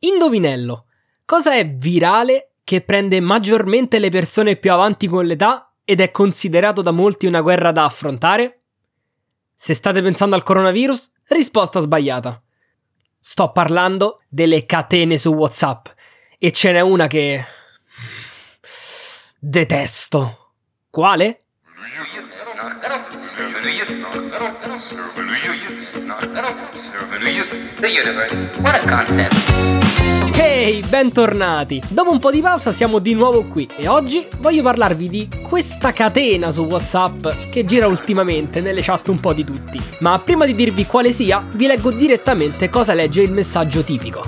Indovinello. Cosa è virale che prende maggiormente le persone più avanti con l'età ed è considerato da molti una guerra da affrontare? Se state pensando al coronavirus, risposta sbagliata. Sto parlando delle catene su WhatsApp e ce n'è una che detesto. Quale? The universe. What a concept. Ehi, bentornati! Dopo un po' di pausa siamo di nuovo qui e oggi voglio parlarvi di questa catena su WhatsApp che gira ultimamente nelle chat un po' di tutti. Ma prima di dirvi quale sia, vi leggo direttamente cosa legge il messaggio tipico.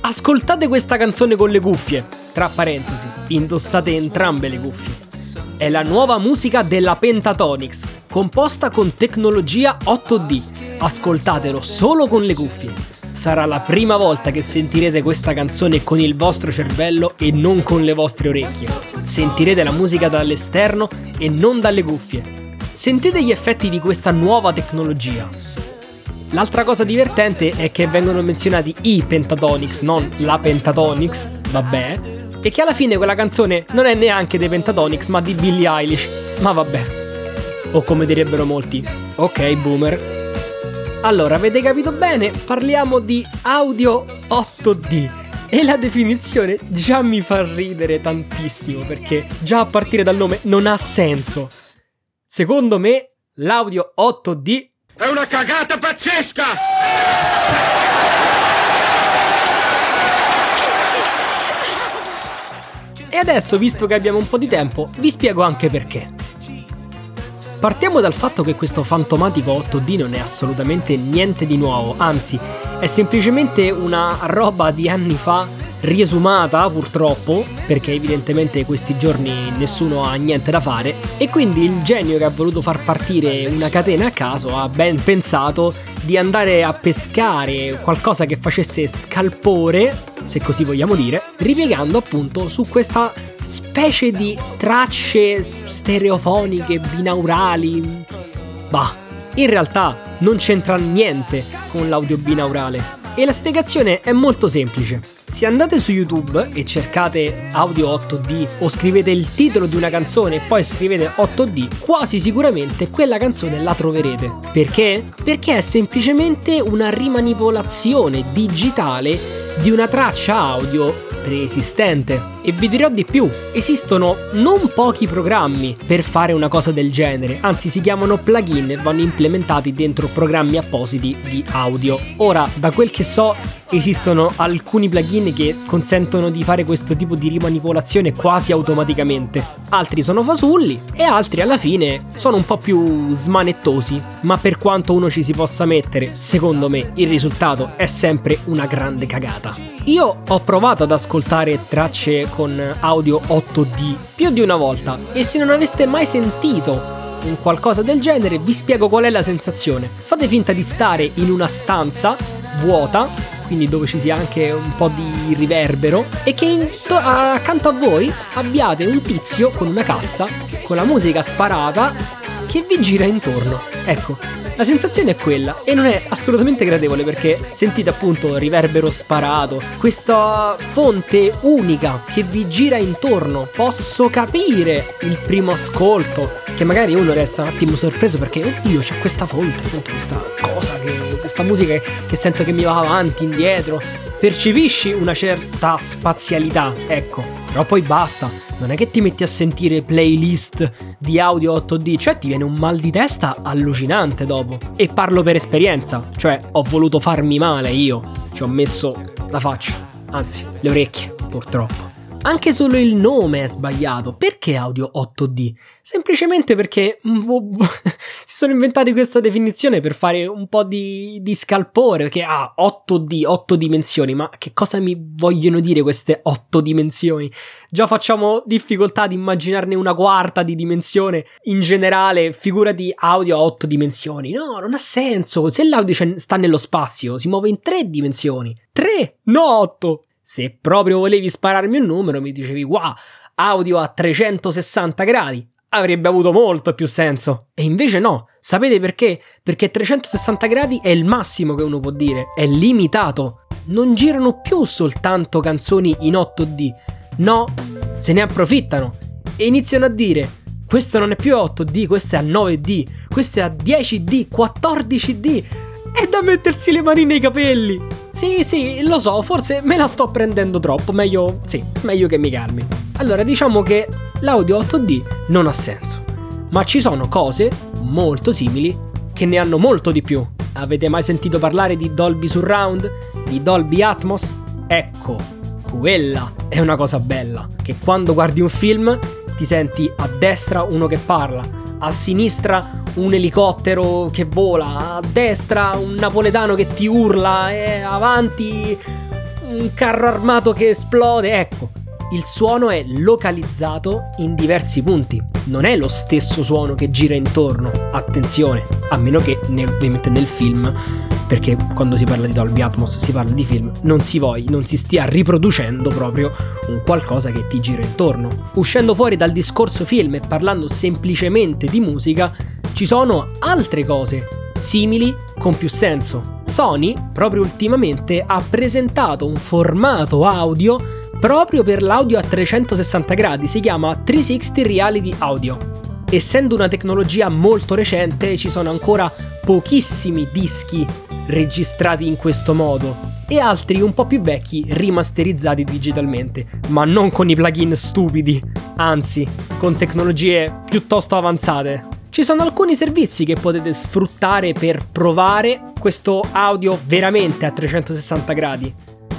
Ascoltate questa canzone con le cuffie, tra parentesi, indossate entrambe le cuffie. È la nuova musica della Pentatonix, composta con tecnologia 8D. Ascoltatelo solo con le cuffie. Sarà la prima volta che sentirete questa canzone con il vostro cervello e non con le vostre orecchie. Sentirete la musica dall'esterno e non dalle cuffie. Sentite gli effetti di questa nuova tecnologia. L'altra cosa divertente è che vengono menzionati i Pentatonix, non la Pentatonix, vabbè, e che alla fine quella canzone non è neanche dei Pentatonix ma di Billie Eilish, ma vabbè. O come direbbero molti, ok boomer. Allora, avete capito bene? Parliamo di audio 8D. E la definizione già mi fa ridere tantissimo perché già a partire dal nome non ha senso. Secondo me, l'audio 8D È una cagata pazzesca! E adesso, visto che abbiamo un po' di tempo, vi spiego anche perché. Partiamo dal fatto che questo fantomatico 8D non è assolutamente niente di nuovo, anzi è semplicemente una roba di anni fa riesumata purtroppo, perché evidentemente questi giorni nessuno ha niente da fare e quindi il genio che ha voluto far partire una catena a caso ha ben pensato di andare a pescare qualcosa che facesse scalpore, se così vogliamo dire, ripiegando appunto su questa specie di tracce stereofoniche binaurali. Bah, in realtà non c'entra niente con l'audio binaurale. E la spiegazione è molto semplice. Se andate su YouTube e cercate audio 8D o scrivete il titolo di una canzone e poi scrivete 8D, quasi sicuramente quella canzone la troverete. Perché? Perché è semplicemente una rimanipolazione digitale di una traccia audio preesistente. E vi dirò di più, esistono non pochi programmi per fare una cosa del genere, anzi si chiamano plugin e vanno implementati dentro programmi appositi di audio. Ora, da quel che so, esistono alcuni plugin che consentono di fare questo tipo di rimanipolazione quasi automaticamente. Altri sono fasulli e altri alla fine sono un po' più smanettosi, ma per quanto uno ci si possa mettere, secondo me il risultato è sempre una grande cagata. Io ho provato ad ascoltare tracce con audio 8D più di una volta e se non aveste mai sentito un qualcosa del genere vi spiego qual è la sensazione. Fate finta di stare in una stanza vuota quindi dove ci sia anche un po' di riverbero, e che in- accanto a voi abbiate un tizio con una cassa, con la musica sparata, che vi gira intorno. Ecco, la sensazione è quella e non è assolutamente gradevole perché sentite appunto riverbero sparato, questa fonte unica che vi gira intorno. Posso capire il primo ascolto, che magari uno resta un attimo sorpreso perché oddio c'è questa fonte, appunto questa cosa, che, questa musica che sento che mi va avanti, indietro. Percepisci una certa spazialità, ecco, però poi basta. Non è che ti metti a sentire playlist di audio 8D, cioè ti viene un mal di testa allucinante dopo. E parlo per esperienza, cioè ho voluto farmi male io. Ci ho messo la faccia, anzi, le orecchie, purtroppo. Anche solo il nome è sbagliato. Perché audio 8D? Semplicemente perché sono inventati questa definizione per fare un po' di, di scalpore. Perché ah, 8D, 8 dimensioni. Ma che cosa mi vogliono dire queste 8 dimensioni? Già facciamo difficoltà ad immaginarne una quarta di dimensione. In generale, figura di audio a 8 dimensioni. No, non ha senso. Se l'audio sta nello spazio, si muove in 3 dimensioni. 3, no 8. Se proprio volevi spararmi un numero, mi dicevi, wow, audio a 360 gradi. Avrebbe avuto molto più senso. E invece no. Sapete perché? Perché 360 gradi è il massimo che uno può dire, è limitato. Non girano più soltanto canzoni in 8D. No, se ne approfittano e iniziano a dire questo non è più 8D, questo è a 9D, questo è a 10D, 14D. È da mettersi le mani nei capelli. Sì, sì, lo so, forse me la sto prendendo troppo, meglio, sì, meglio che mi calmi. Allora, diciamo che l'audio 8D non ha senso, ma ci sono cose molto simili che ne hanno molto di più. Avete mai sentito parlare di Dolby Surround? Di Dolby Atmos? Ecco, quella è una cosa bella, che quando guardi un film ti senti a destra uno che parla, a sinistra un elicottero che vola, a destra un napoletano che ti urla e avanti un carro armato che esplode. Ecco, il suono è localizzato in diversi punti. Non è lo stesso suono che gira intorno. Attenzione, a meno che nel, ovviamente nel film perché quando si parla di Dolby Atmos si parla di film, non si, voglia, non si stia riproducendo proprio un qualcosa che ti gira intorno. Uscendo fuori dal discorso film e parlando semplicemente di musica, ci sono altre cose simili con più senso. Sony, proprio ultimamente, ha presentato un formato audio proprio per l'audio a 360 gradi, si chiama 360 Reality Audio. Essendo una tecnologia molto recente, ci sono ancora pochissimi dischi registrati in questo modo e altri un po' più vecchi rimasterizzati digitalmente, ma non con i plugin stupidi, anzi, con tecnologie piuttosto avanzate. Ci sono alcuni servizi che potete sfruttare per provare questo audio veramente a 360 gradi.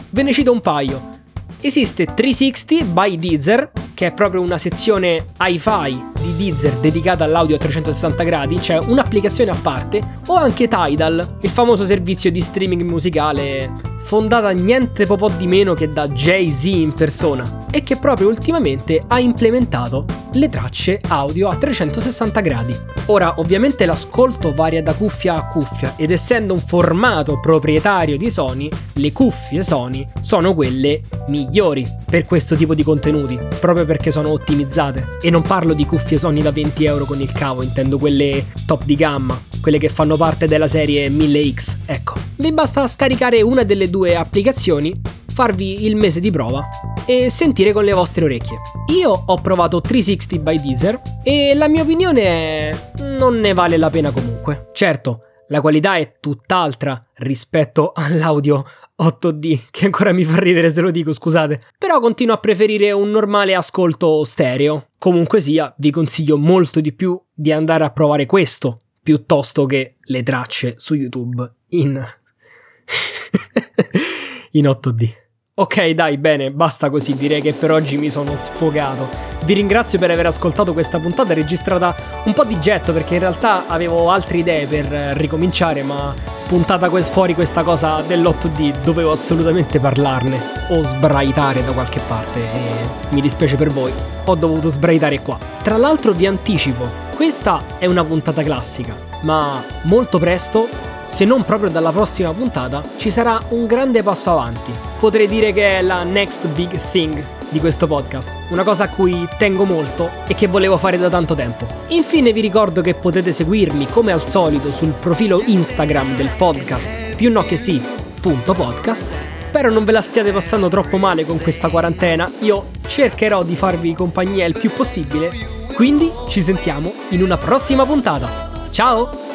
Ve ne cito un paio. Esiste 360 by Deezer, che è proprio una sezione hi-fi di Deezer dedicata all'audio a 360 gradi, cioè un'applicazione a parte, o anche Tidal, il famoso servizio di streaming musicale fondata niente po' di meno che da Jay-Z in persona e che proprio ultimamente ha implementato le tracce audio a 360 gradi. Ora, ovviamente l'ascolto varia da cuffia a cuffia ed essendo un formato proprietario di Sony, le cuffie Sony sono quelle migliori per questo tipo di contenuti, proprio perché sono ottimizzate. E non parlo di cuffie Sony da 20 euro con il cavo, intendo quelle top di gamma, quelle che fanno parte della serie 1000X. Ecco, vi basta scaricare una delle due applicazioni, farvi il mese di prova e sentire con le vostre orecchie. Io ho provato 360 by Deezer e la mia opinione è non ne vale la pena comunque. Certo, la qualità è tutt'altra rispetto all'audio 8D, che ancora mi fa ridere se lo dico, scusate. Però continuo a preferire un normale ascolto stereo. Comunque sia, vi consiglio molto di più di andare a provare questo piuttosto che le tracce su YouTube in in 8D. Ok, dai, bene, basta così, direi che per oggi mi sono sfogato. Vi ringrazio per aver ascoltato questa puntata registrata un po' di getto perché in realtà avevo altre idee per ricominciare, ma spuntata fuori questa cosa dell'8D dovevo assolutamente parlarne o sbraitare da qualche parte e mi dispiace per voi, ho dovuto sbraitare qua. Tra l'altro vi anticipo, questa è una puntata classica, ma molto presto se non proprio dalla prossima puntata, ci sarà un grande passo avanti. Potrei dire che è la next big thing di questo podcast, una cosa a cui tengo molto e che volevo fare da tanto tempo. Infine vi ricordo che potete seguirmi come al solito sul profilo Instagram del podcast più no che sì, punto podcast. Spero non ve la stiate passando troppo male con questa quarantena, io cercherò di farvi compagnia il più possibile, quindi ci sentiamo in una prossima puntata. Ciao!